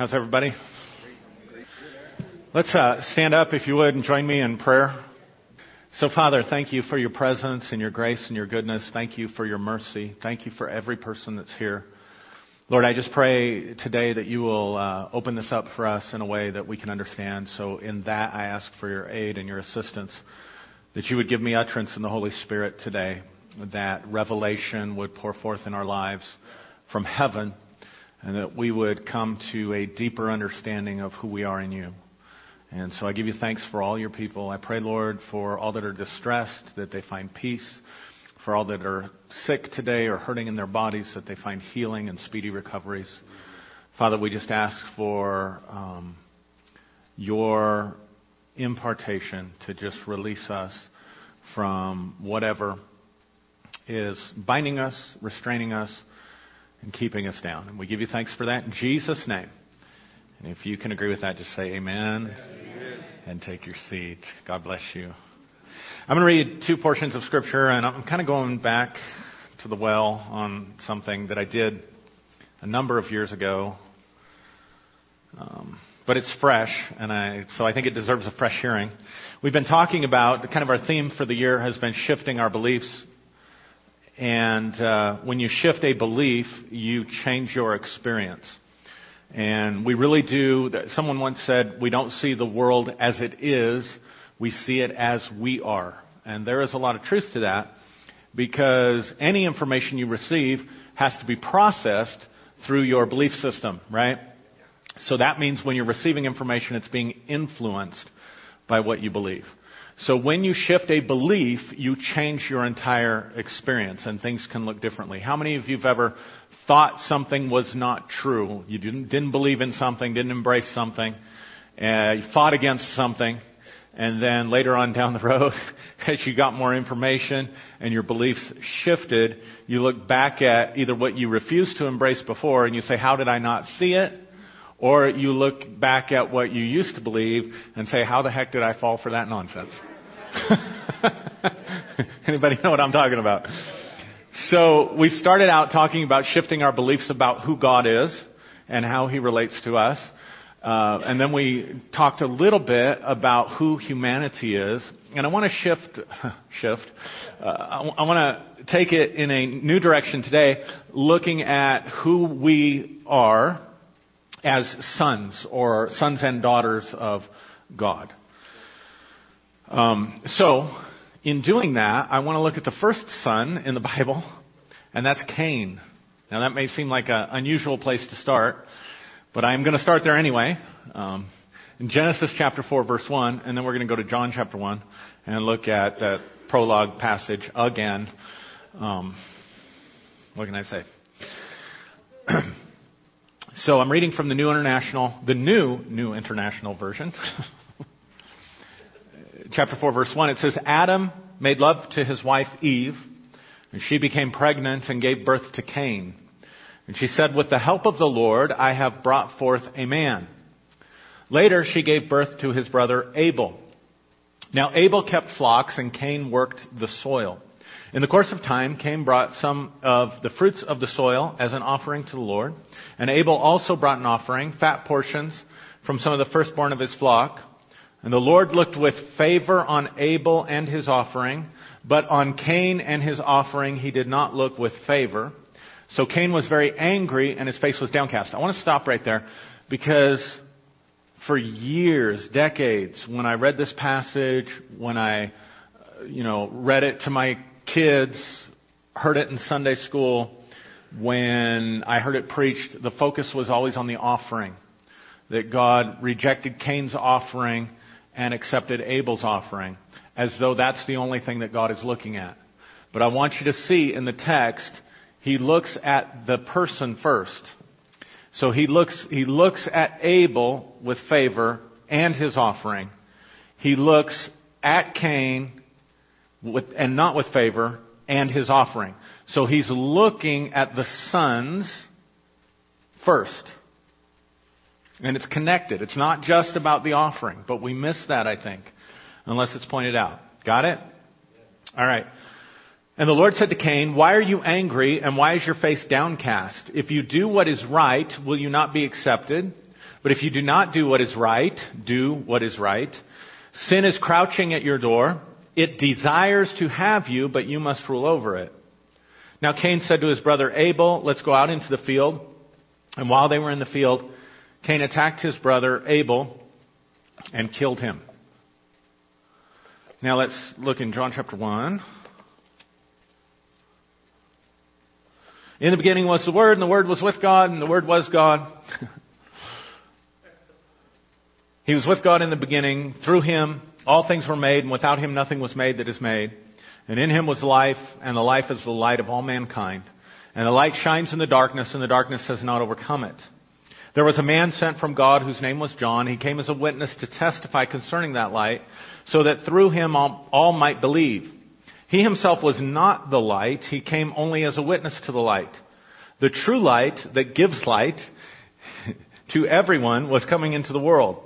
How's everybody? Let's uh, stand up, if you would, and join me in prayer. So, Father, thank you for your presence and your grace and your goodness. Thank you for your mercy. Thank you for every person that's here. Lord, I just pray today that you will uh, open this up for us in a way that we can understand. So, in that, I ask for your aid and your assistance, that you would give me utterance in the Holy Spirit today, that revelation would pour forth in our lives from heaven, and that we would come to a deeper understanding of who we are in you. And so I give you thanks for all your people. I pray, Lord, for all that are distressed, that they find peace. For all that are sick today or hurting in their bodies, that they find healing and speedy recoveries. Father, we just ask for um, your impartation to just release us from whatever is binding us, restraining us, and keeping us down. And we give you thanks for that in Jesus' name. And if you can agree with that, just say amen, amen. and take your seat. God bless you. I'm going to read two portions of Scripture, and I'm kind of going back to the well on something that I did a number of years ago. Um, but it's fresh, and I, so I think it deserves a fresh hearing. We've been talking about, the kind of our theme for the year has been shifting our beliefs. And uh, when you shift a belief, you change your experience. And we really do, someone once said, we don't see the world as it is, we see it as we are. And there is a lot of truth to that because any information you receive has to be processed through your belief system, right? So that means when you're receiving information, it's being influenced by what you believe. So when you shift a belief, you change your entire experience and things can look differently. How many of you have ever thought something was not true. You didn't, didn't believe in something, didn't embrace something, uh, you fought against something, and then later on down the road, as you got more information and your beliefs shifted, you look back at either what you refused to embrace before and you say, how did I not see it? Or you look back at what you used to believe and say, how the heck did I fall for that nonsense? Anybody know what I'm talking about? So we started out talking about shifting our beliefs about who God is and how He relates to us. Uh, and then we talked a little bit about who humanity is. And I want to shift, shift. Uh, I, I want to take it in a new direction today, looking at who we are as sons or sons and daughters of God. Um, so in doing that, I want to look at the first son in the Bible, and that's Cain. Now, that may seem like an unusual place to start, but I'm going to start there anyway. Um, in Genesis chapter 4, verse 1, and then we're going to go to John chapter 1 and look at that prologue passage again. Um, what can I say? so I'm reading from the New International, the new New International Version. chapter 4, verse 1, it says, Adam made love to his wife Eve, and she became pregnant and gave birth to Cain. And she said, With the help of the Lord, I have brought forth a man. Later, she gave birth to his brother Abel. Now, Abel kept flocks, and Cain worked the soil. In the course of time, Cain brought some of the fruits of the soil as an offering to the Lord. And Abel also brought an offering, fat portions from some of the firstborn of his flock. And the Lord looked with favor on Abel and his offering, but on Cain and his offering he did not look with favor. So Cain was very angry and his face was downcast. I want to stop right there because for years, decades, when I read this passage, when I, uh, you know, read it to my kids, heard it in Sunday school, when I heard it preached, the focus was always on the offering. That God rejected Cain's offering and accepted Abel's offering as though that's the only thing that God is looking at. But I want you to see in the text, he looks at the person first. So he looks, he looks at Abel with favor and his offering. He looks at Cain with, and not with favor and his offering. So he's looking at the sons first. And it's connected. It's not just about the offering, but we miss that, I think, unless it's pointed out. Got it? All right. And the Lord said to Cain, Why are you angry and why is your face downcast? If you do what is right, will you not be accepted? But if you do not do what is right, do what is right. Sin is crouching at your door. It desires to have you, but you must rule over it. Now Cain said to his brother Abel, let's go out into the field. And while they were in the field, Cain attacked his brother Abel and killed him. Now let's look in John chapter 1. In the beginning was the Word, and the Word was with God, and the Word was God. he was with God in the beginning. Through Him, all things were made, and without Him, nothing was made that is made. And in Him was life, and the life is the light of all mankind. And the light shines in the darkness, and the darkness has not overcome it. There was a man sent from God whose name was John. He came as a witness to testify concerning that light, so that through him all, all, might believe. He himself was not the light. He came only as a witness to the light. The true light that gives light to everyone was coming into the world.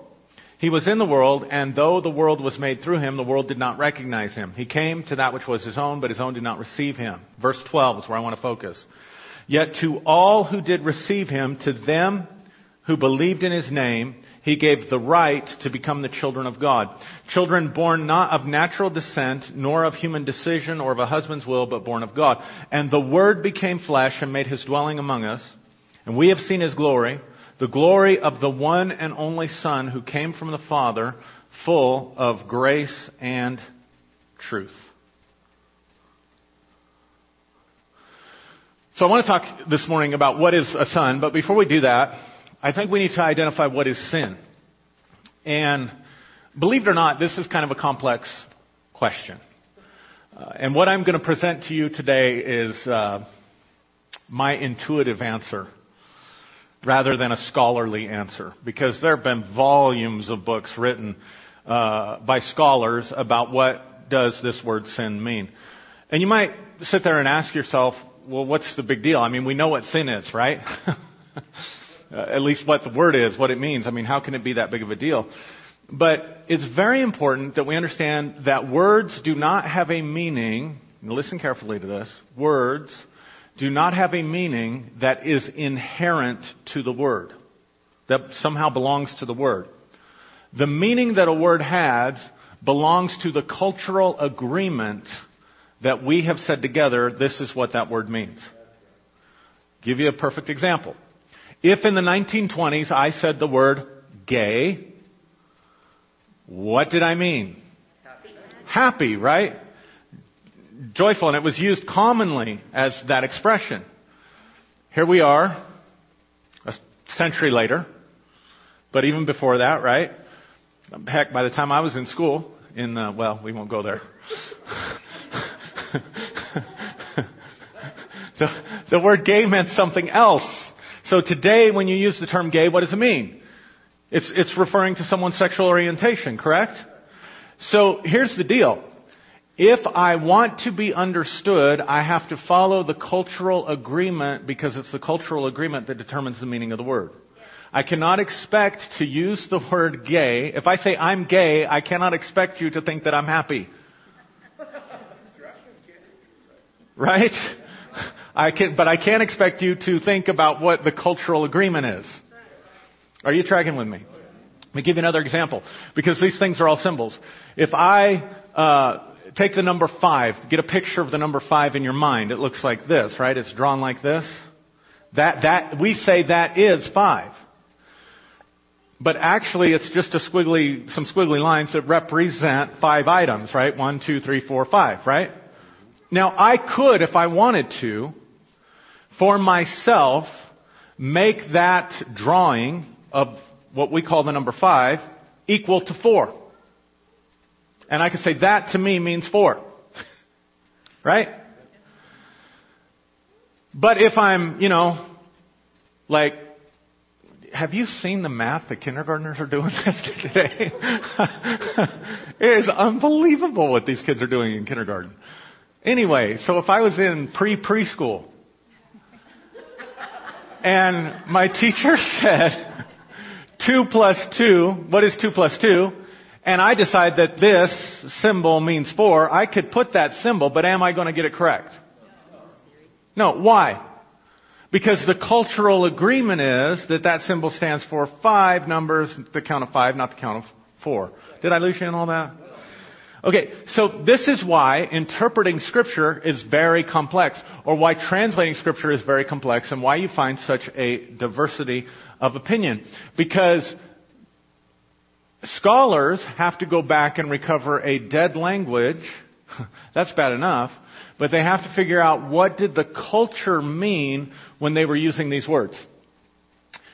He was in the world, and though the world was made through him, the world did not recognize him. He came to that which was his own, but his own did not receive him. Verse 12 is where I want to focus. Yet to all who did receive him, to them who believed in his name, he gave the right to become the children of God. Children born not of natural descent, nor of human decision or of a husband's will, but born of God. And the Word became flesh and made his dwelling among us. And we have seen his glory, the glory of the one and only Son who came from the Father, full of grace and truth. So I want to talk this morning about what is a son, but before we do that, I think we need to identify what is sin. And believe it or not, this is kind of a complex question. Uh, and what I'm going to present to you today is uh, my intuitive answer rather than a scholarly answer. Because there have been volumes of books written uh, by scholars about what does this word sin mean. And you might sit there and ask yourself, well, what's the big deal? I mean, we know what sin is, right? at least what the word is, what it means. I mean, how can it be that big of a deal? But it's very important that we understand that words do not have a meaning. Listen carefully to this. Words do not have a meaning that is inherent to the word, that somehow belongs to the word. The meaning that a word has belongs to the cultural agreement that we have said together, this is what that word means. Give you a perfect example. If in the 1920s I said the word gay, what did I mean? Happy, Happy right? Joyful, and it was used commonly as that expression. Here we are, a century later, but even before that, right? Heck, by the time I was in school, in, uh, well, we won't go there. the, the word gay meant something else. So today, when you use the term gay, what does it mean? It's, it's referring to someone's sexual orientation, correct? So here's the deal. If I want to be understood, I have to follow the cultural agreement because it's the cultural agreement that determines the meaning of the word. I cannot expect to use the word gay. If I say I'm gay, I cannot expect you to think that I'm happy. Right? I can, but I can't expect you to think about what the cultural agreement is. Are you tracking with me? Let me give you another example, because these things are all symbols. If I uh, take the number five, get a picture of the number five in your mind, it looks like this, right? It's drawn like this. That that we say that is five. But actually, it's just a squiggly, some squiggly lines that represent five items, right? One, two, three, four, five, right? Now, I could, if I wanted to, for myself make that drawing of what we call the number five equal to four. And I could say that to me means four. right? But if I'm, you know, like, have you seen the math the kindergartners are doing today? it is unbelievable what these kids are doing in kindergarten. Anyway, so if I was in pre preschool and my teacher said, two plus two, what is two plus two? And I decide that this symbol means four, I could put that symbol, but am I going to get it correct? No. Why? Because the cultural agreement is that that symbol stands for five numbers, the count of five, not the count of four. Did I lose you in all that? Okay, so this is why interpreting scripture is very complex, or why translating scripture is very complex, and why you find such a diversity of opinion. Because scholars have to go back and recover a dead language. That's bad enough. But they have to figure out what did the culture mean when they were using these words.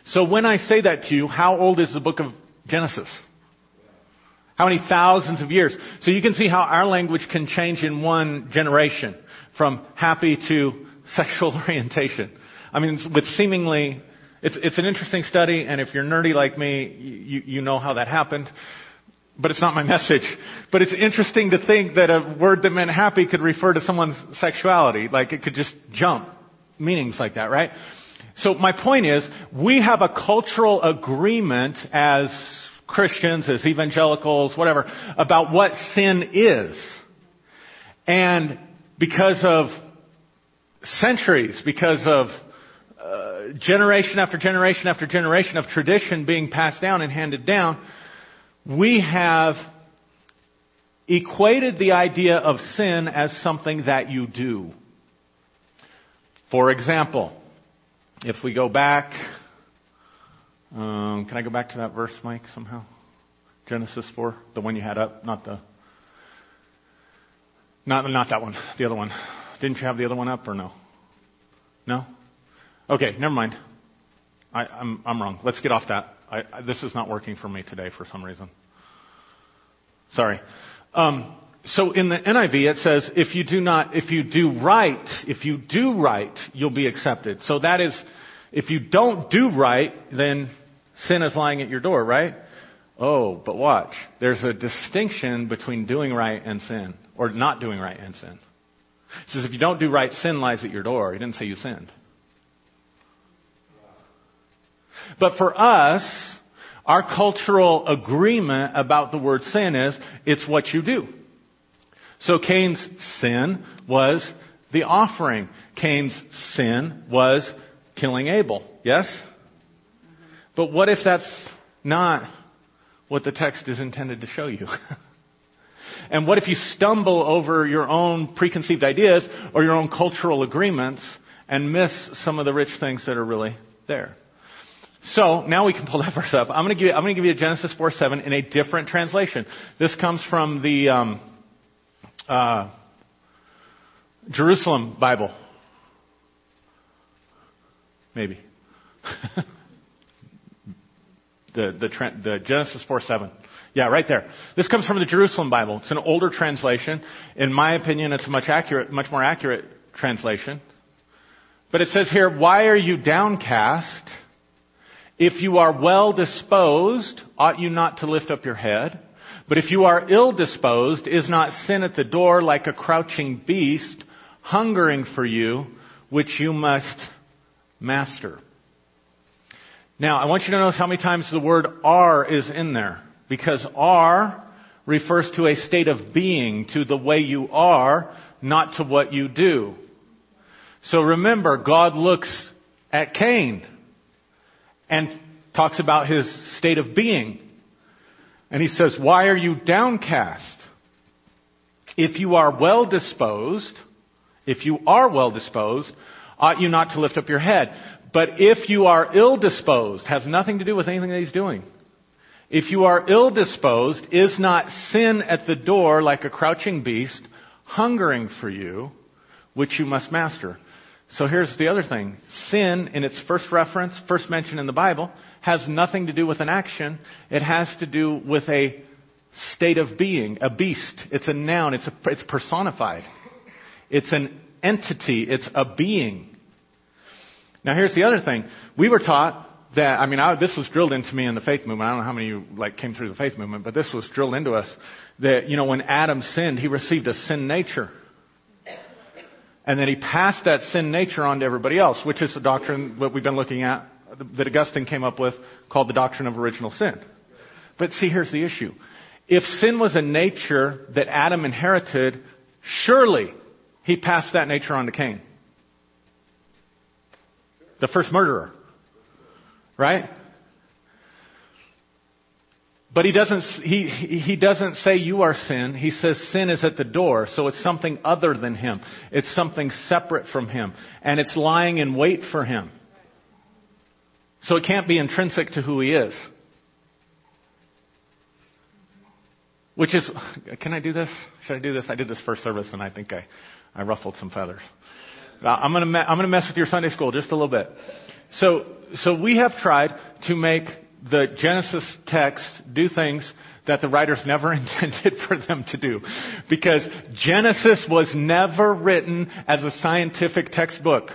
So when I say that to you, how old is the book of Genesis? How many thousands of years? So you can see how our language can change in one generation from happy to sexual orientation. I mean, with seemingly, it's, it's an interesting study, and if you're nerdy like me, you, you know how that happened but it's not my message. But it's interesting to think that a word that meant happy could refer to someone's sexuality. Like it could just jump meanings like that, right? So my point is, we have a cultural agreement as Christians, as evangelicals, whatever, about what sin is. And because of centuries, because of generation after generation after generation of tradition being passed down and handed down, we have equated the idea of sin as something that you do. For example, if we go back, um, can I go back to that verse, Mike, somehow? Genesis 4, the one you had up, not the, not, not that one, the other one. Didn't you have the other one up or no? No? Okay, never mind. I, I'm, I'm wrong. Let's get off that. I, I, this is not working for me today for some reason. Sorry. Um, so in the NIV it says, if you do not, if you do right, if you do right, you'll be accepted. So that is, if you don't do right, then sin is lying at your door, right? Oh, but watch. There's a distinction between doing right and sin, or not doing right and sin. It says if you don't do right, sin lies at your door. He didn't say you sinned. But for us, our cultural agreement about the word sin is it's what you do. So Cain's sin was the offering. Cain's sin was killing Abel. Yes? But what if that's not what the text is intended to show you? and what if you stumble over your own preconceived ideas or your own cultural agreements and miss some of the rich things that are really there? So now we can pull that verse up. I'm going to give you, I'm going to give you Genesis 4 7 in a different translation. This comes from the um, uh, Jerusalem Bible. Maybe. the, the, the Genesis 4 7. Yeah, right there. This comes from the Jerusalem Bible. It's an older translation. In my opinion, it's a much accurate, much more accurate translation. But it says here, "Why are you downcast?" If you are well disposed, ought you not to lift up your head? But if you are ill disposed, is not sin at the door like a crouching beast, hungering for you, which you must master? Now, I want you to notice how many times the word are is in there. Because are refers to a state of being, to the way you are, not to what you do. So remember, God looks at Cain and talks about his state of being. And he says, Why are you downcast? If you are well disposed, if you are well disposed, ought you not to lift up your head? But if you are ill disposed, has nothing to do with anything that he's doing. If you are ill disposed, is not sin at the door like a crouching beast, hungering for you, which you must master? So here's the other thing. Sin, in its first reference, first mention in the Bible, has nothing to do with an action. It has to do with a state of being, a beast. It's a noun. It's, a, it's personified. It's an entity. It's a being. Now here's the other thing. We were taught that, I mean, I, this was drilled into me in the faith movement. I don't know how many of you like came through the faith movement, but this was drilled into us that, you know, when Adam sinned, he received a sin nature. And then he passed that sin nature on to everybody else, which is the doctrine that we've been looking at, that Augustine came up with, called the doctrine of original sin. But see, here's the issue. If sin was a nature that Adam inherited, surely he passed that nature on to Cain. the first murderer. Right? But he doesn't, he, he doesn't say you are sin. He says sin is at the door. So it's something other than him. It's something separate from him. And it's lying in wait for him. So it can't be intrinsic to who he is. Which is, can I do this? Should I do this? I did this first service and I think I, I ruffled some feathers. Uh, I'm gonna, I'm gonna mess with your Sunday school just a little bit. So, so we have tried to make the Genesis text do things that the writers never intended for them to do. Because Genesis was never written as a scientific textbook.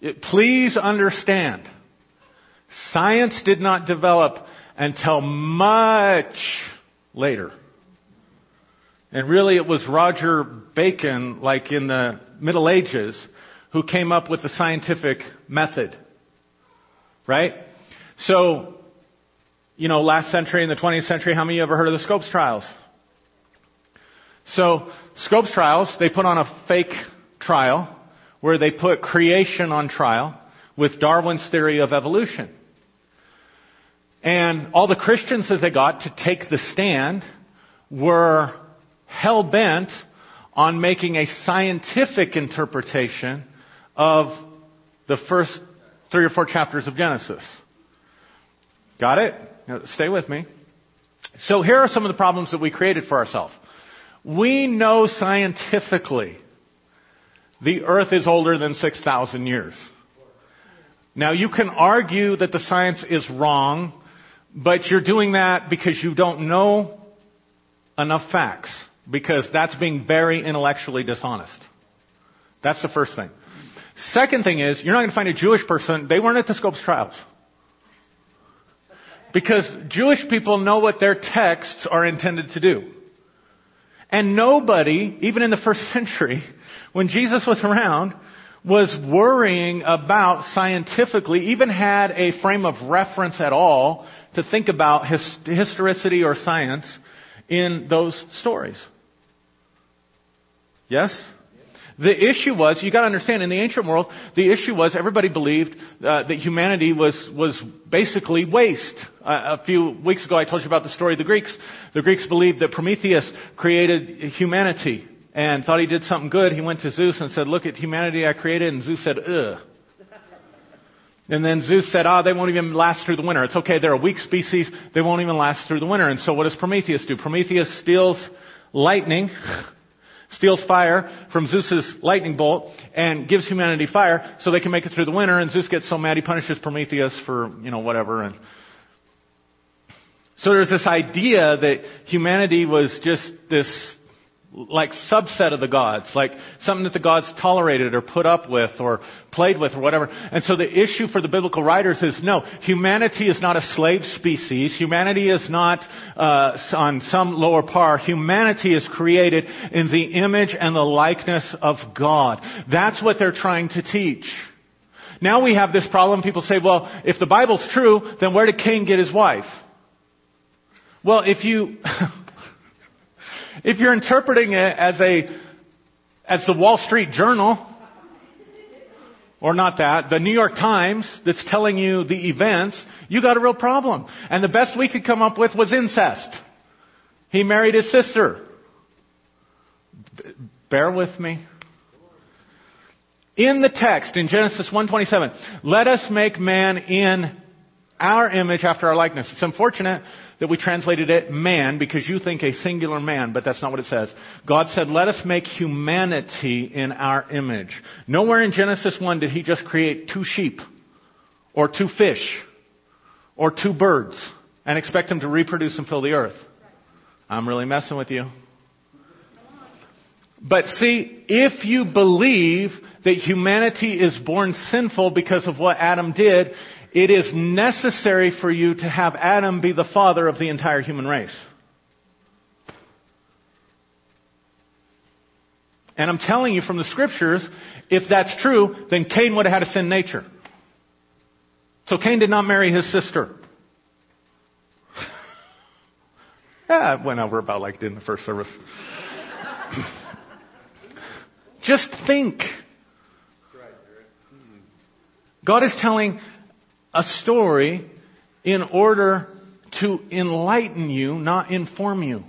It, please understand, science did not develop until much later. And really it was Roger Bacon, like in the Middle Ages, who came up with the scientific method. Right? So, you know, last century and the 20th century, how many of you ever heard of the Scopes trials? So, Scopes trials, they put on a fake trial where they put creation on trial with Darwin's theory of evolution. And all the Christians that they got to take the stand were hell bent on making a scientific interpretation of the first three or four chapters of Genesis. Got it? Stay with me. So here are some of the problems that we created for ourselves. We know scientifically the earth is older than 6,000 years. Now you can argue that the science is wrong, but you're doing that because you don't know enough facts. Because that's being very intellectually dishonest. That's the first thing. Second thing is, you're not going to find a Jewish person, they weren't at the Scopes trials. Because Jewish people know what their texts are intended to do. And nobody, even in the first century, when Jesus was around, was worrying about scientifically, even had a frame of reference at all to think about his, historicity or science in those stories. Yes? The issue was, you gotta understand, in the ancient world, the issue was everybody believed uh, that humanity was, was basically waste. Uh, a few weeks ago I told you about the story of the Greeks. The Greeks believed that Prometheus created humanity and thought he did something good. He went to Zeus and said, look at humanity I created, and Zeus said, ugh. And then Zeus said, ah, they won't even last through the winter. It's okay, they're a weak species, they won't even last through the winter. And so what does Prometheus do? Prometheus steals lightning steals fire from Zeus's lightning bolt and gives humanity fire so they can make it through the winter. And Zeus gets so mad he punishes Prometheus for, you know, whatever. And so there's this idea that humanity was just this like subset of the gods, like something that the gods tolerated or put up with or played with or whatever. And so the issue for the biblical writers is no, humanity is not a slave species. Humanity is not uh, on some lower par. Humanity is created in the image and the likeness of God. That's what they're trying to teach. Now we have this problem. People say, well, if the Bible's true, then where did Cain get his wife? Well, if you, If you're interpreting it as a, as the Wall Street Journal, or not that, the New York Times that's telling you the events, you got a real problem. And the best we could come up with was incest. He married his sister. B- bear with me. In the text, in Genesis 127, let us make man in our image after our likeness. It's unfortunate that we translated it man because you think a singular man, but that's not what it says. God said, let us make humanity in our image. Nowhere in Genesis 1 did he just create two sheep or two fish or two birds and expect them to reproduce and fill the earth. I'm really messing with you. But see, if you believe that humanity is born sinful because of what Adam did, it is necessary for you to have Adam be the father of the entire human race. And I'm telling you from the scriptures, if that's true, then Cain would have had a sin nature. So Cain did not marry his sister. yeah, it went over about like it did in the first service. Just think. God is telling a story in order to enlighten you, not inform you.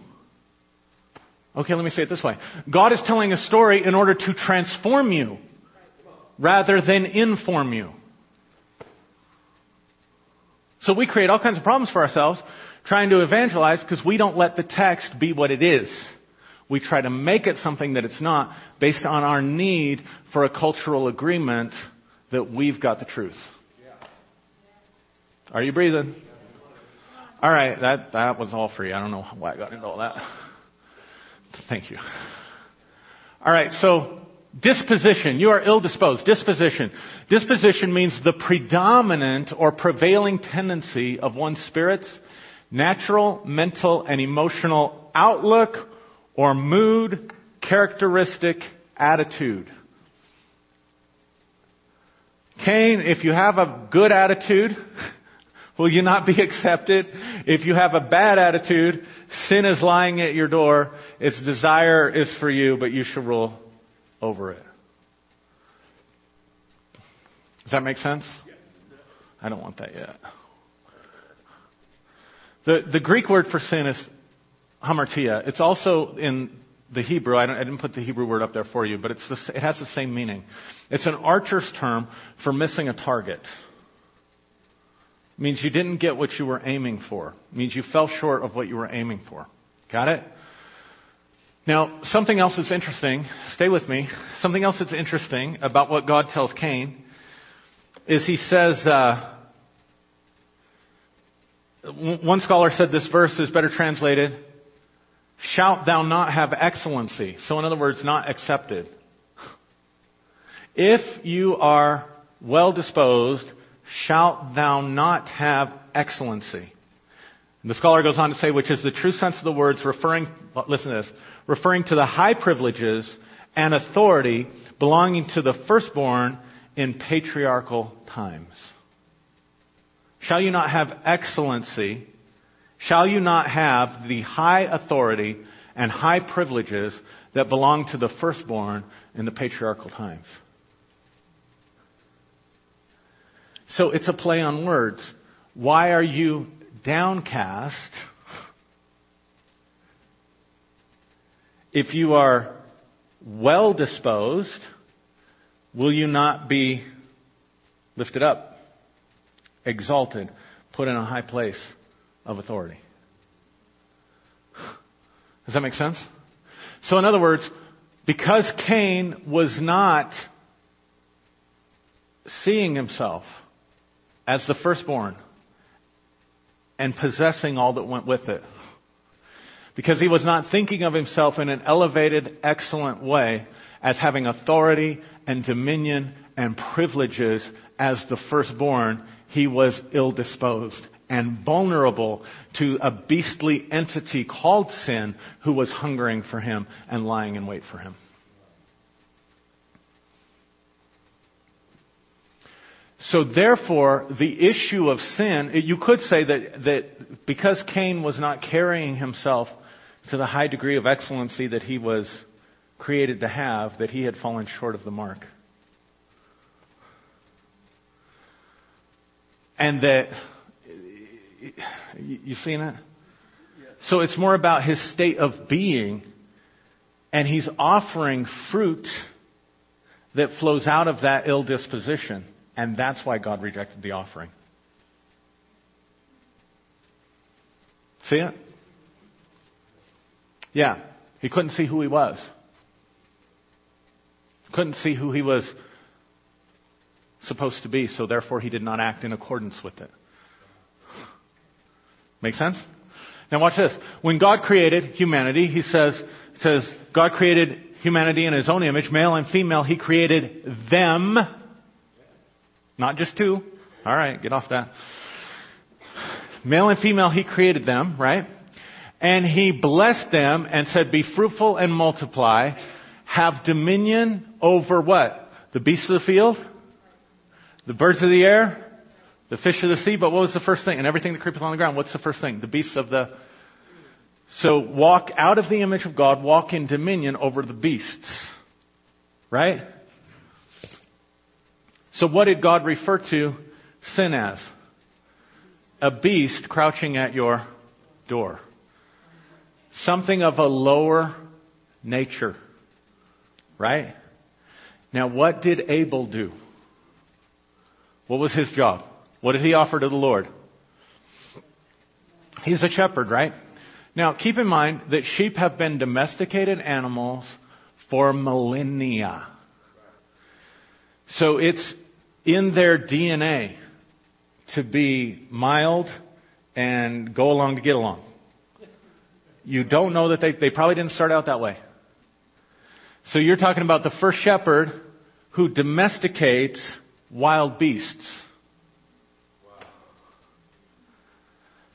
Okay, let me say it this way. God is telling a story in order to transform you rather than inform you. So we create all kinds of problems for ourselves trying to evangelize because we don't let the text be what it is. We try to make it something that it's not based on our need for a cultural agreement that we've got the truth. Are you breathing? All right, that, that was all free. I don't know why I got into all that. Thank you. All right, so disposition. You are ill disposed. Disposition. Disposition means the predominant or prevailing tendency of one's spirit's natural, mental, and emotional outlook or mood, characteristic, attitude. Cain, if you have a good attitude, will you not be accepted? If you have a bad attitude, sin is lying at your door. Its desire is for you, but you shall rule over it. Does that make sense? I don't want that yet. The, the Greek word for sin is hamartia. It's also in the Hebrew. I, I, didn't put the Hebrew word up there for you, but the, it has the same meaning. It's an archer's term for missing a target. It means you didn't get what you were aiming for. It means you fell short of what you were aiming for. Got it? Now, something else that's interesting, stay with me, something else that's interesting about what God tells Cain is he says, uh, one scholar said this verse is better translated, shalt thou not have excellency. So in other words, not accepted. If you are well disposed, shalt thou not have excellency. And the scholar goes on to say, which is the true sense of the words referring, listen to this, referring to the high privileges and authority belonging to the firstborn in patriarchal times. Shall you not have excellency? Shall you not have the high authority and high privileges that belong to the firstborn in the patriarchal times? So it's a play on words. Why are you downcast if you are well disposed? Will you not be lifted up, exalted, put in a high place of authority? Does that make sense? So, in other words, because Cain was not seeing himself as the firstborn and possessing all that went with it. Because he was not thinking of himself in an elevated, excellent way as having authority and dominion and privileges as the firstborn, he was ill disposed and vulnerable to a beastly entity called sin who was hungering for him and lying in wait for him. So therefore, the issue of sin, you could say that, that because Cain was not carrying himself to the high degree of excellency that he was created to have, that he had fallen short of the mark. And that, you seen it? So it's more about his state of being, and he's offering fruit that flows out of that ill disposition. And that's why God rejected the offering. See it? Yeah. He couldn't see who he was. Couldn't see who he was supposed to be, so therefore he did not act in accordance with it. Make sense? Now watch this. When God created humanity, he says, says, God created humanity in his own image, male and female, he created them not just two. All right, get off that. Male and female, he created them, right? And he blessed them and said, Be fruitful and multiply. Have dominion over what? The beasts of the field? The birds of the air? The fish of the sea? But what was the first thing? And everything that creepeth on the ground. What's the first thing? The beasts of the. So walk out of the image of God, walk in dominion over the beasts. Right? So what did God refer to sin as? A beast crouching at your door. Something of a lower nature. Right? Now, what did Abel do? What was his job? What did he offer to the Lord? He's a shepherd, right? Now, keep in mind that sheep have been domesticated animals for millennia. So it's in their DNA to be mild and go along to get along. You don't know that they, they probably didn't start out that way. So you're talking about the first shepherd who domesticates wild beasts.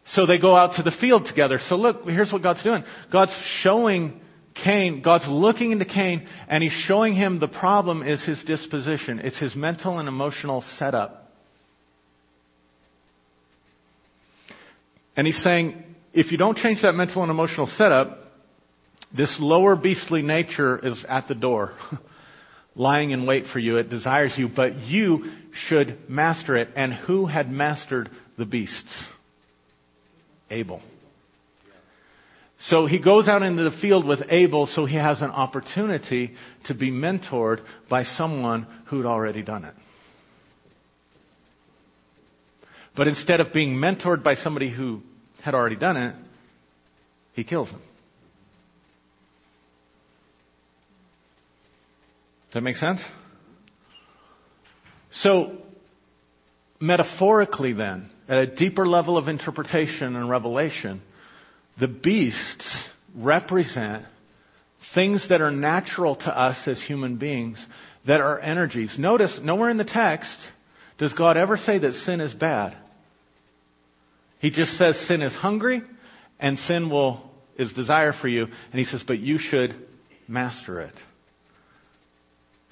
So they go out to the field together. So look, here's what God's doing. God's showing Cain, God's looking into Cain and he's showing him the problem is his disposition. It's his mental and emotional setup. And he's saying, if you don't change that mental and emotional setup, this lower beastly nature is at the door, lying in wait for you. It desires you, but you should master it. And who had mastered the beasts? Abel. So he goes out into the field with Abel so he has an opportunity to be mentored by someone who'd already done it. But instead of being mentored by somebody who had already done it, he kills him. Does that make sense? So, metaphorically, then, at a deeper level of interpretation and revelation, the beasts represent things that are natural to us as human beings that are energies. Notice, nowhere in the text does God ever say that sin is bad. He just says sin is hungry and sin will is desire for you and he says but you should master it.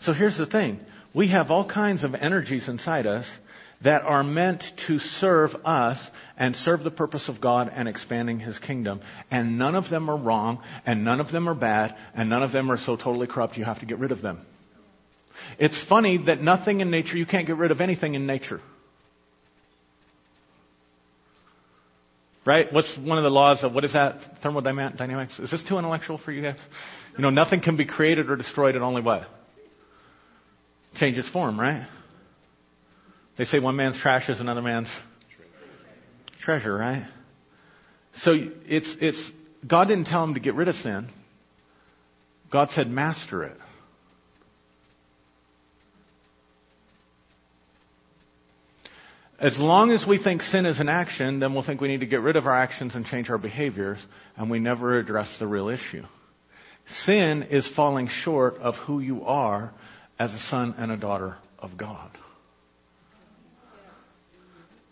So here's the thing. We have all kinds of energies inside us that are meant to serve us and serve the purpose of God and expanding His kingdom. And none of them are wrong, and none of them are bad, and none of them are so totally corrupt you have to get rid of them. It's funny that nothing in nature, you can't get rid of anything in nature. Right? What's one of the laws of, what is that? Thermodynamics? Is this too intellectual for you guys? You know, nothing can be created or destroyed, it only what? Changes form, right? They say one man's trash is another man's treasure, right? So it's, it's, God didn't tell him to get rid of sin. God said, master it. As long as we think sin is an action, then we'll think we need to get rid of our actions and change our behaviors, and we never address the real issue. Sin is falling short of who you are as a son and a daughter of God.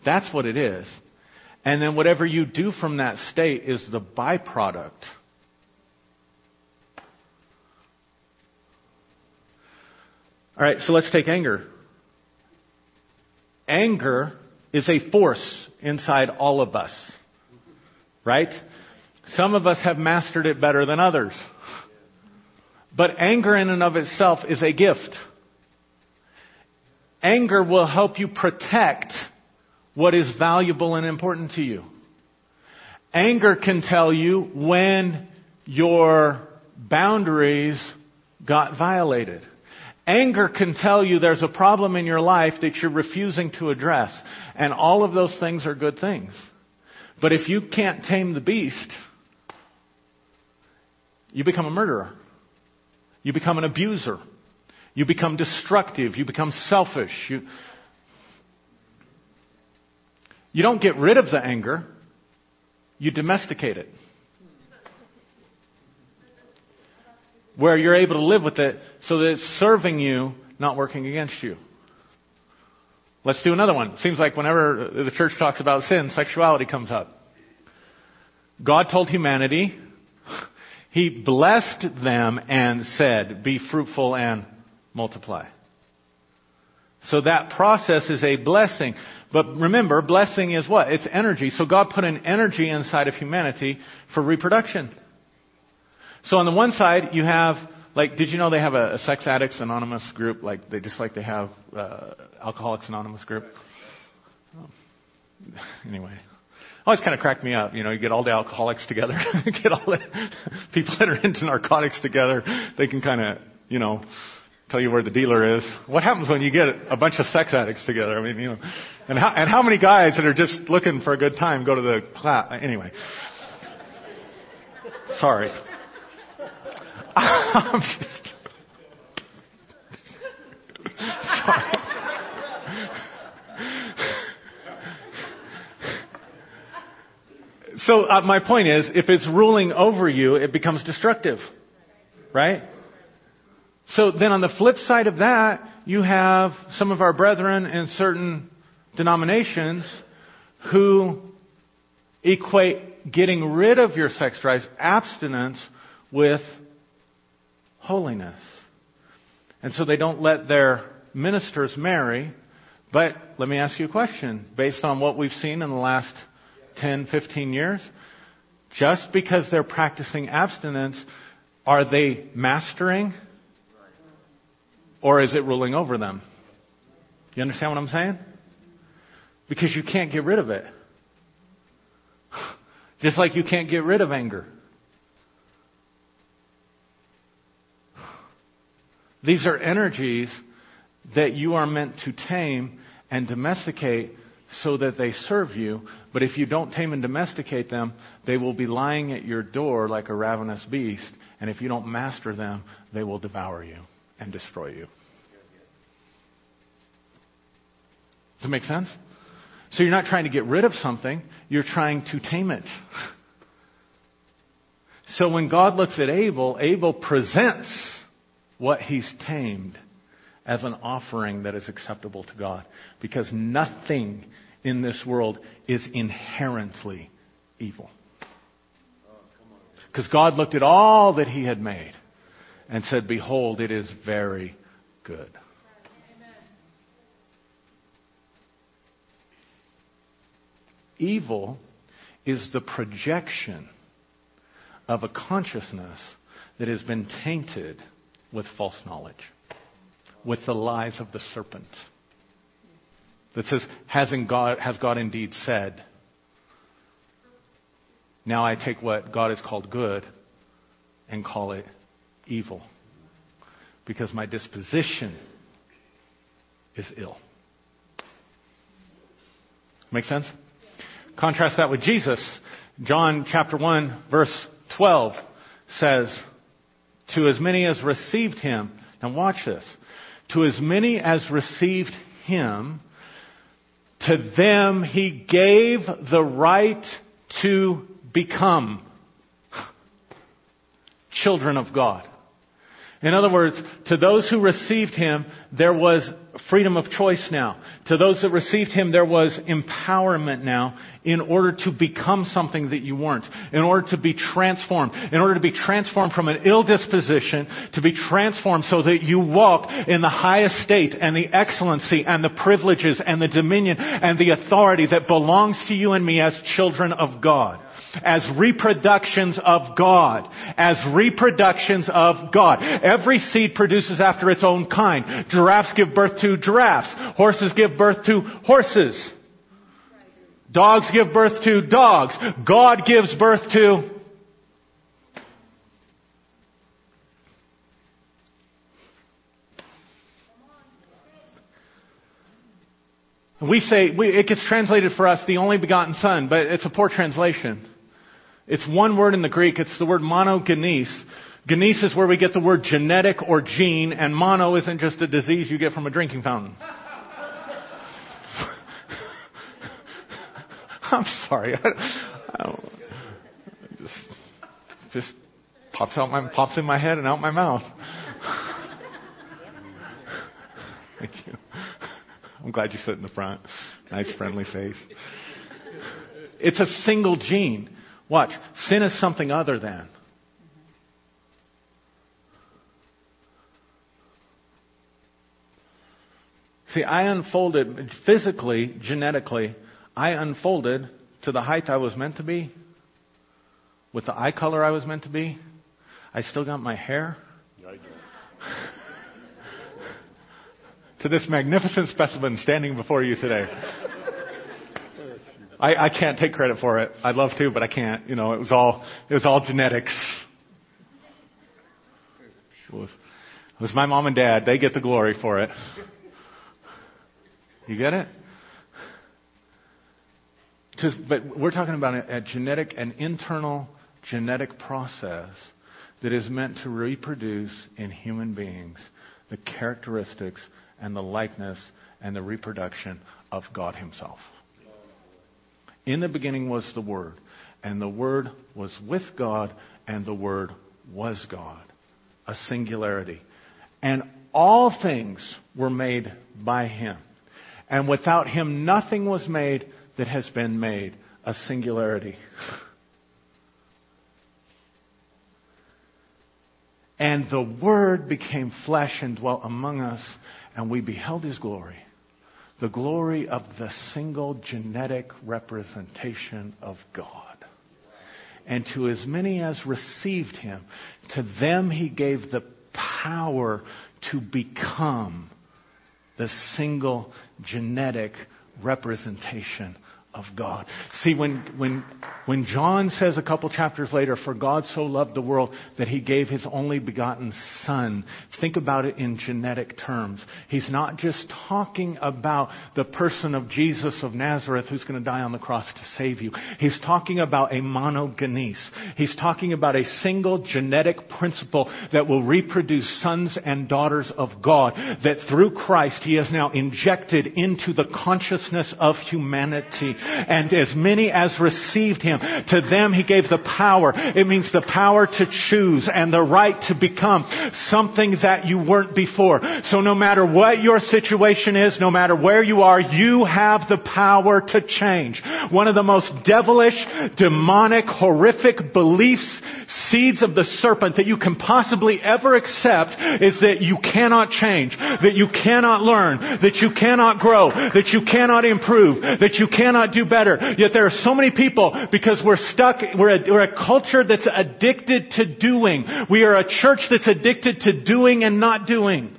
That's what it is. And then whatever you do from that state is the byproduct. All right, so let's take anger. Anger is a force inside all of us. Right? Some of us have mastered it better than others. But anger in and of itself is a gift. Anger will help you protect what is valuable and important to you. Anger can tell you when your boundaries got violated. Anger can tell you there's a problem in your life that you're refusing to address. And all of those things are good things. But if you can't tame the beast, you become a murderer. You become an abuser. You become destructive. You become selfish. You, you don't get rid of the anger, you domesticate it. Where you're able to live with it so that it's serving you, not working against you. Let's do another one. Seems like whenever the church talks about sin, sexuality comes up. God told humanity, He blessed them and said, Be fruitful and multiply. So that process is a blessing. But remember, blessing is what? It's energy. So God put an energy inside of humanity for reproduction. So on the one side, you have like, did you know they have a, a sex addicts anonymous group? Like, they just like they have uh, Alcoholics Anonymous group. Oh. Anyway, always kind of cracked me up. You know, you get all the alcoholics together, get all the people that are into narcotics together. They can kind of, you know, tell you where the dealer is. What happens when you get a bunch of sex addicts together? I mean, you know, and how, and how many guys that are just looking for a good time go to the class? Anyway, sorry. I'm just, sorry. So uh, my point is, if it's ruling over you, it becomes destructive, right? So then on the flip side of that, you have some of our brethren in certain denominations who equate getting rid of your sex drives, abstinence, with holiness. And so they don't let their ministers marry. But let me ask you a question. Based on what we've seen in the last 10, 15 years, just because they're practicing abstinence, are they mastering or is it ruling over them? You understand what I'm saying? Because you can't get rid of it. Just like you can't get rid of anger. These are energies that you are meant to tame and domesticate so that they serve you. But if you don't tame and domesticate them, they will be lying at your door like a ravenous beast. And if you don't master them, they will devour you and destroy you. Does that make sense? So you're not trying to get rid of something, you're trying to tame it. So when God looks at Abel, Abel presents what he's tamed as an offering that is acceptable to God. Because nothing in this world is inherently evil. Because God looked at all that he had made and said, Behold, it is very good. Evil is the projection of a consciousness that has been tainted with false knowledge, with the lies of the serpent. That says, Hasn't God, has God indeed said? Now I take what God has called good and call it evil. Because my disposition is ill. Make sense? Contrast that with Jesus. John chapter 1 verse 12 says, to as many as received him. Now watch this. To as many as received him, to them he gave the right to become children of God. In other words, to those who received him, there was freedom of choice now. To those that received him, there was empowerment now in order to become something that you weren't. In order to be transformed. In order to be transformed from an ill disposition to be transformed so that you walk in the highest state and the excellency and the privileges and the dominion and the authority that belongs to you and me as children of God as reproductions of God. As reproductions of God. Every seed produces after its own kind. Giraffes give birth to giraffes. Horses give birth to horses. Dogs give birth to dogs. God gives birth to We say, we, it gets translated for us, the only begotten Son, but it's a poor translation. It's one word in the Greek. It's the word monogenes. Genes is where we get the word genetic or gene, and mono isn't just a disease you get from a drinking fountain. I'm sorry. I, I just, just pops out my pops in my head and out my mouth. Thank you. I'm glad you sit in the front. Nice friendly face. It's a single gene. Watch. Sin is something other than. See, I unfolded physically, genetically, I unfolded to the height I was meant to be, with the eye color I was meant to be. I still got my hair. To this magnificent specimen standing before you today. I, I can't take credit for it. I'd love to, but I can't. You know, it was all it was all genetics. It was, it was my mom and dad. They get the glory for it. You get it? But we're talking about a, a genetic, an internal genetic process that is meant to reproduce in human beings the characteristics and the likeness and the reproduction of God Himself. In the beginning was the Word, and the Word was with God, and the Word was God. A singularity. And all things were made by Him. And without Him, nothing was made that has been made. A singularity. And the Word became flesh and dwelt among us, and we beheld His glory the glory of the single genetic representation of God. And to as many as received him, to them he gave the power to become the single genetic representation of God. See, when, when, when John says a couple chapters later, for God so loved the world that he gave his only begotten son, think about it in genetic terms. He's not just talking about the person of Jesus of Nazareth who's going to die on the cross to save you. He's talking about a monogenes. He's talking about a single genetic principle that will reproduce sons and daughters of God, that through Christ he has now injected into the consciousness of humanity and as many as received him, to them he gave the power. It means the power to choose and the right to become something that you weren't before. So no matter what your situation is, no matter where you are, you have the power to change. One of the most devilish, demonic, horrific beliefs, seeds of the serpent that you can possibly ever accept is that you cannot change, that you cannot learn, that you cannot grow, that you cannot improve, that you cannot do better. Yet there are so many people because we're stuck, we're a, we're a culture that's addicted to doing. We are a church that's addicted to doing and not doing.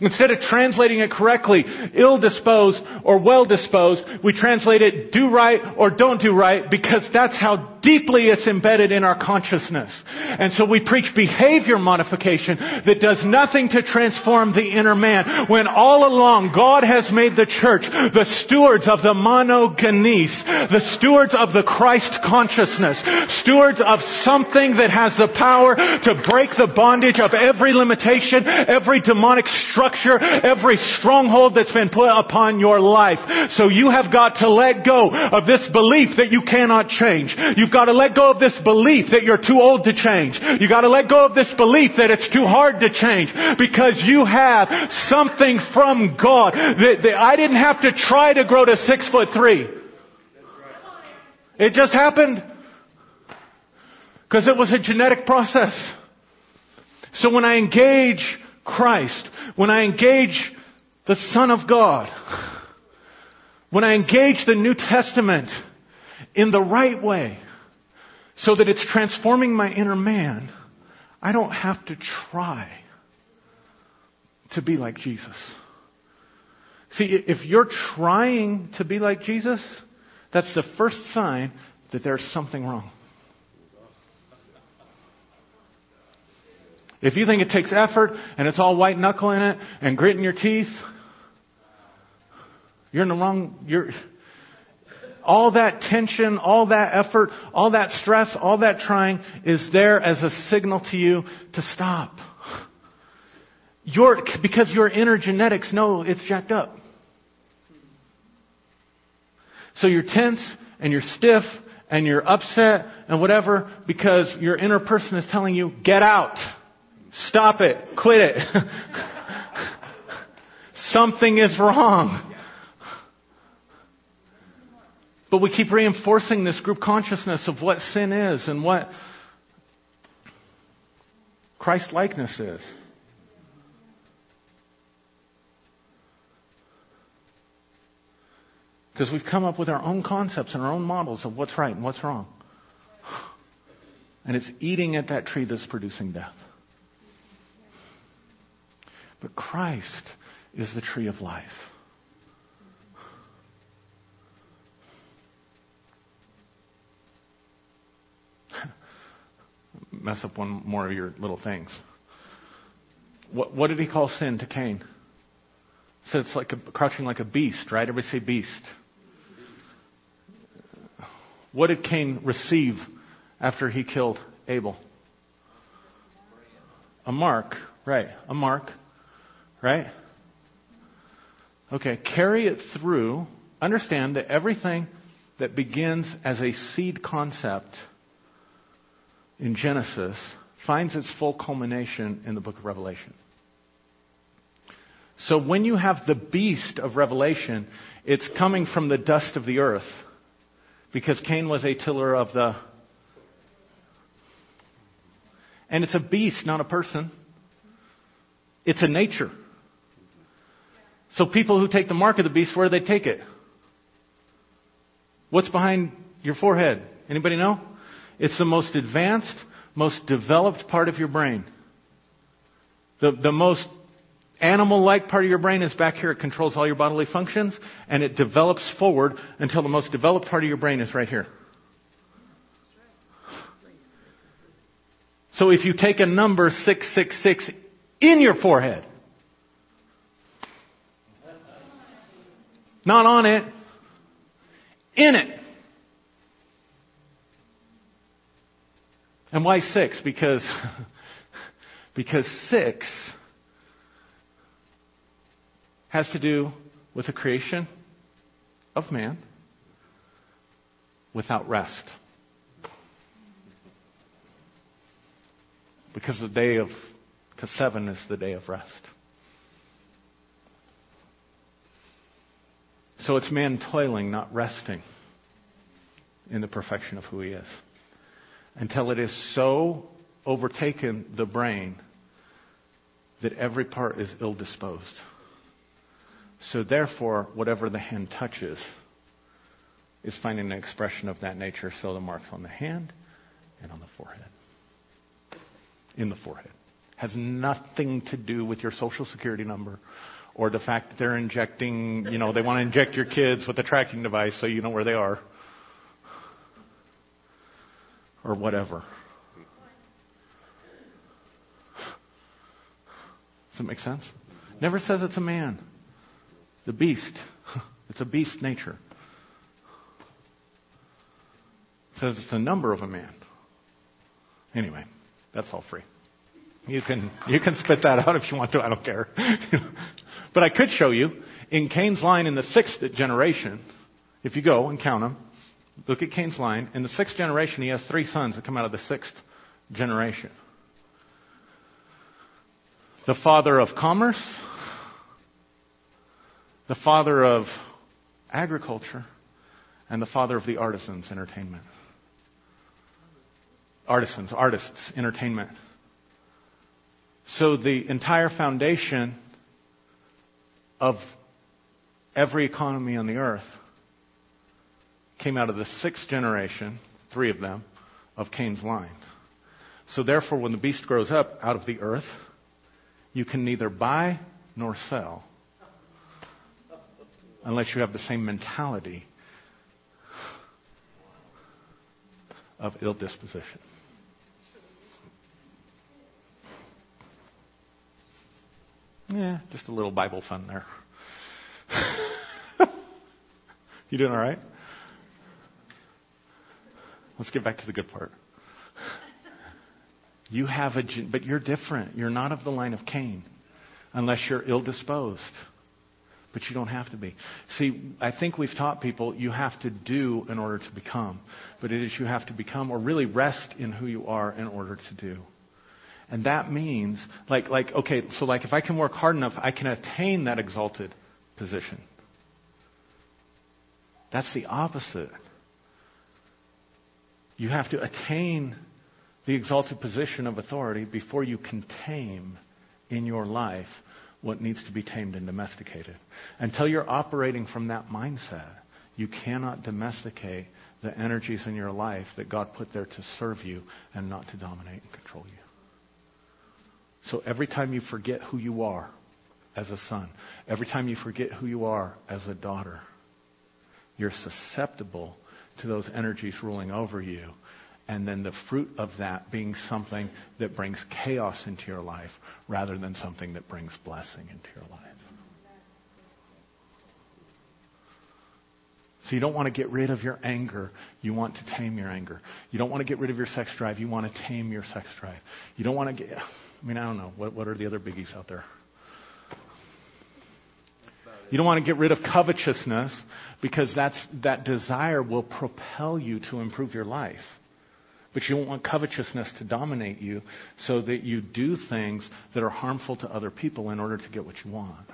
Instead of translating it correctly, ill disposed or well disposed, we translate it do right or don't do right because that's how deeply it's embedded in our consciousness. And so we preach behavior modification that does nothing to transform the inner man when all along God has made the church the stewards of the monogenes, the stewards of the Christ consciousness, stewards of something that has the power to break the bondage of every limitation, every demonic structure, every stronghold that's been put upon your life. So you have got to let go of this belief that you cannot change. You've got to let go of this belief that you're too old to change. You've got to let go of this belief that it's too hard to change because you have something from God that, that I didn't have to try to grow to six foot three. It just happened. Because it was a genetic process. So when I engage Christ, when I engage the Son of God, when I engage the New Testament in the right way, so that it's transforming my inner man, I don't have to try to be like Jesus. See, if you're trying to be like Jesus, that's the first sign that there's something wrong. If you think it takes effort and it's all white knuckle in it and gritting your teeth, you're in the wrong, you're, all that tension, all that effort, all that stress, all that trying is there as a signal to you to stop. Your, because your inner genetics know it's jacked up. So you're tense and you're stiff and you're upset and whatever because your inner person is telling you, get out. Stop it. Quit it. Something is wrong. But we keep reinforcing this group consciousness of what sin is and what Christ likeness is. Because we've come up with our own concepts and our own models of what's right and what's wrong. And it's eating at that tree that's producing death. But Christ is the tree of life. Mess up one more of your little things. What, what did he call sin to Cain? So it's like a, crouching like a beast, right? Everybody say beast. What did Cain receive after he killed Abel? A mark, right? A mark, right? Okay, carry it through. Understand that everything that begins as a seed concept in Genesis finds its full culmination in the book of Revelation. So when you have the beast of Revelation, it's coming from the dust of the earth because Cain was a tiller of the. And it's a beast, not a person. It's a nature. So people who take the mark of the beast, where do they take it? What's behind your forehead? Anybody know? It's the most advanced, most developed part of your brain. The, the most animal like part of your brain is back here. It controls all your bodily functions, and it develops forward until the most developed part of your brain is right here. So if you take a number 666 in your forehead, not on it, in it. And why six? Because, because six has to do with the creation of man without rest. Because the day of, because seven is the day of rest. So it's man toiling, not resting in the perfection of who he is. Until it is so overtaken the brain that every part is ill disposed. So therefore, whatever the hand touches is finding an expression of that nature. So the marks on the hand and on the forehead. In the forehead. Has nothing to do with your social security number or the fact that they're injecting, you know, they want to inject your kids with a tracking device so you know where they are. Or whatever. Does it make sense? Never says it's a man. The beast. It's a beast nature. It says it's the number of a man. Anyway, that's all free. You can you can spit that out if you want to. I don't care. but I could show you in Cain's line in the sixth generation. If you go and count them, look at Cain's line. In the sixth generation, he has three sons that come out of the sixth generation. The father of commerce, the father of agriculture, and the father of the artisans, entertainment. Artisans, artists, entertainment. So the entire foundation of every economy on the earth came out of the sixth generation, three of them, of Cain's line. So therefore, when the beast grows up out of the earth, you can neither buy nor sell unless you have the same mentality of ill disposition. Yeah, just a little Bible fun there. you doing all right? Let's get back to the good part. You have a, but you're different. You're not of the line of Cain, unless you're ill disposed but you don't have to be. See, I think we've taught people you have to do in order to become, but it is you have to become or really rest in who you are in order to do. And that means, like, like, okay, so like if I can work hard enough, I can attain that exalted position. That's the opposite. You have to attain the exalted position of authority before you can tame in your life what needs to be tamed and domesticated. Until you're operating from that mindset, you cannot domesticate the energies in your life that God put there to serve you and not to dominate and control you. So every time you forget who you are, as a son, every time you forget who you are as a daughter, you're susceptible to those energies ruling over you. And then the fruit of that being something that brings chaos into your life rather than something that brings blessing into your life. So you don't want to get rid of your anger. You want to tame your anger. You don't want to get rid of your sex drive. You want to tame your sex drive. You don't want to get, I mean, I don't know. What, what are the other biggies out there? You don't want to get rid of covetousness because that's, that desire will propel you to improve your life. But you don't want covetousness to dominate you so that you do things that are harmful to other people in order to get what you want.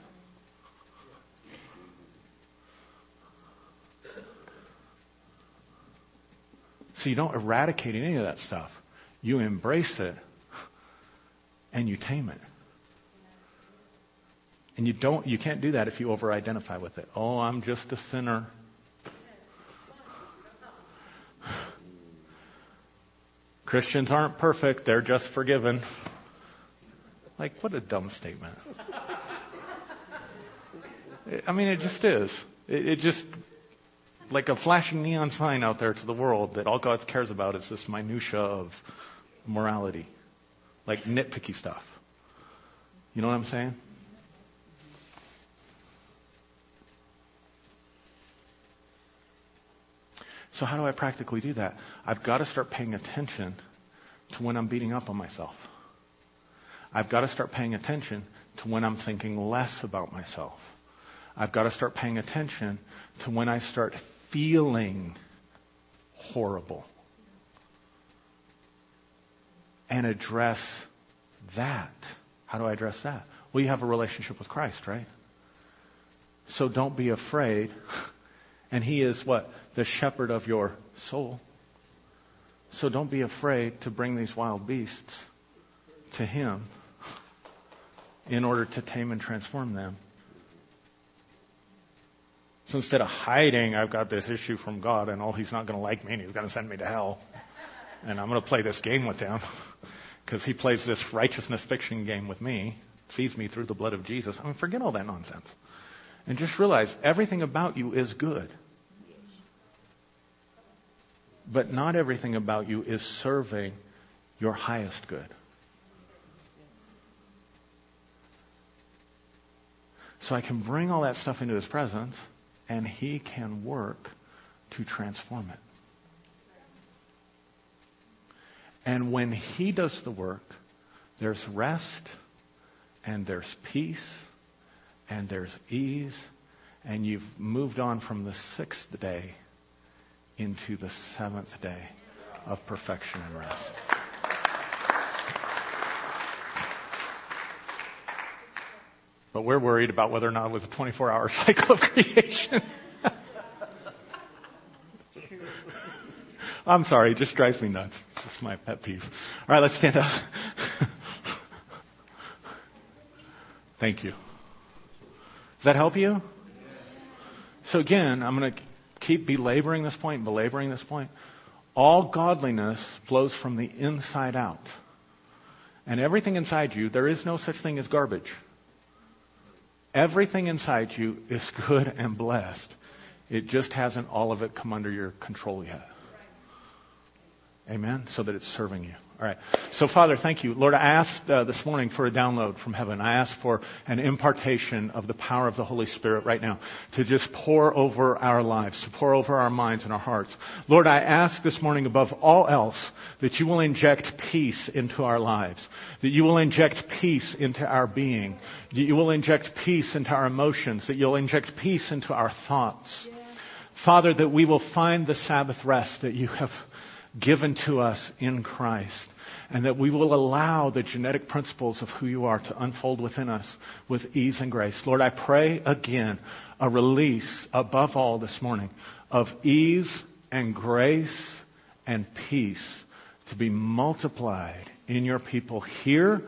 So you don't eradicate any of that stuff. You embrace it and you tame it. And you don't you can't do that if you over identify with it. Oh, I'm just a sinner. Christians aren't perfect, they're just forgiven. Like what a dumb statement. I mean it just is. It, it just like a flashing neon sign out there to the world that all God cares about is this minutia of morality, like nitpicky stuff. You know what I'm saying? So, how do I practically do that? I've got to start paying attention to when I'm beating up on myself. I've got to start paying attention to when I'm thinking less about myself. I've got to start paying attention to when I start feeling horrible and address that. How do I address that? Well, you have a relationship with Christ, right? So don't be afraid. And He is what? The shepherd of your soul. So don't be afraid to bring these wild beasts to Him in order to tame and transform them. So instead of hiding, I've got this issue from God, and oh, He's not going to like me, and He's going to send me to hell. And I'm going to play this game with Him because He plays this righteousness fiction game with me, sees me through the blood of Jesus. I mean, forget all that nonsense. And just realize everything about you is good. But not everything about you is serving your highest good. So I can bring all that stuff into His presence and He can work to transform it. And when He does the work, there's rest, and there's peace, and there's ease, and you've moved on from the sixth day into the seventh day of perfection and rest. But we're worried about whether or not it was a 24 hour cycle of creation. I'm sorry, it just drives me nuts. It's just my pet peeve. All right, let's stand up. Thank you. Does that help you? So again, I'm going to keep belaboring this point, belaboring this point. All godliness flows from the inside out. And everything inside you, there is no such thing as garbage. Everything inside you is good and blessed. It just hasn't all of it come under your control yet. Amen? So that it's serving you. All right. So, Father, thank you. Lord, I asked uh, this morning for a download from heaven. I asked for an impartation of the power of the Holy Spirit right now to just pour over our lives, to pour over our minds and our hearts. Lord, I ask this morning above all else that you will inject peace into our lives, that you will inject peace into our being, that you will inject peace into our emotions, that you'll inject peace into our thoughts. Father, that we will find the Sabbath rest that you have given to us in Christ. And that we will allow the genetic principles of who you are to unfold within us with ease and grace. Lord, I pray again a release above all this morning of ease and grace and peace to be multiplied in your people here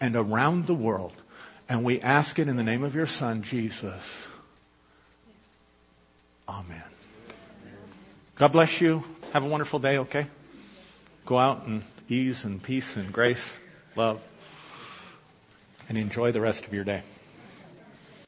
and around the world. And we ask it in the name of your Son, Jesus. Amen. God bless you. Have a wonderful day, okay? Go out in ease and peace and grace, love, and enjoy the rest of your day.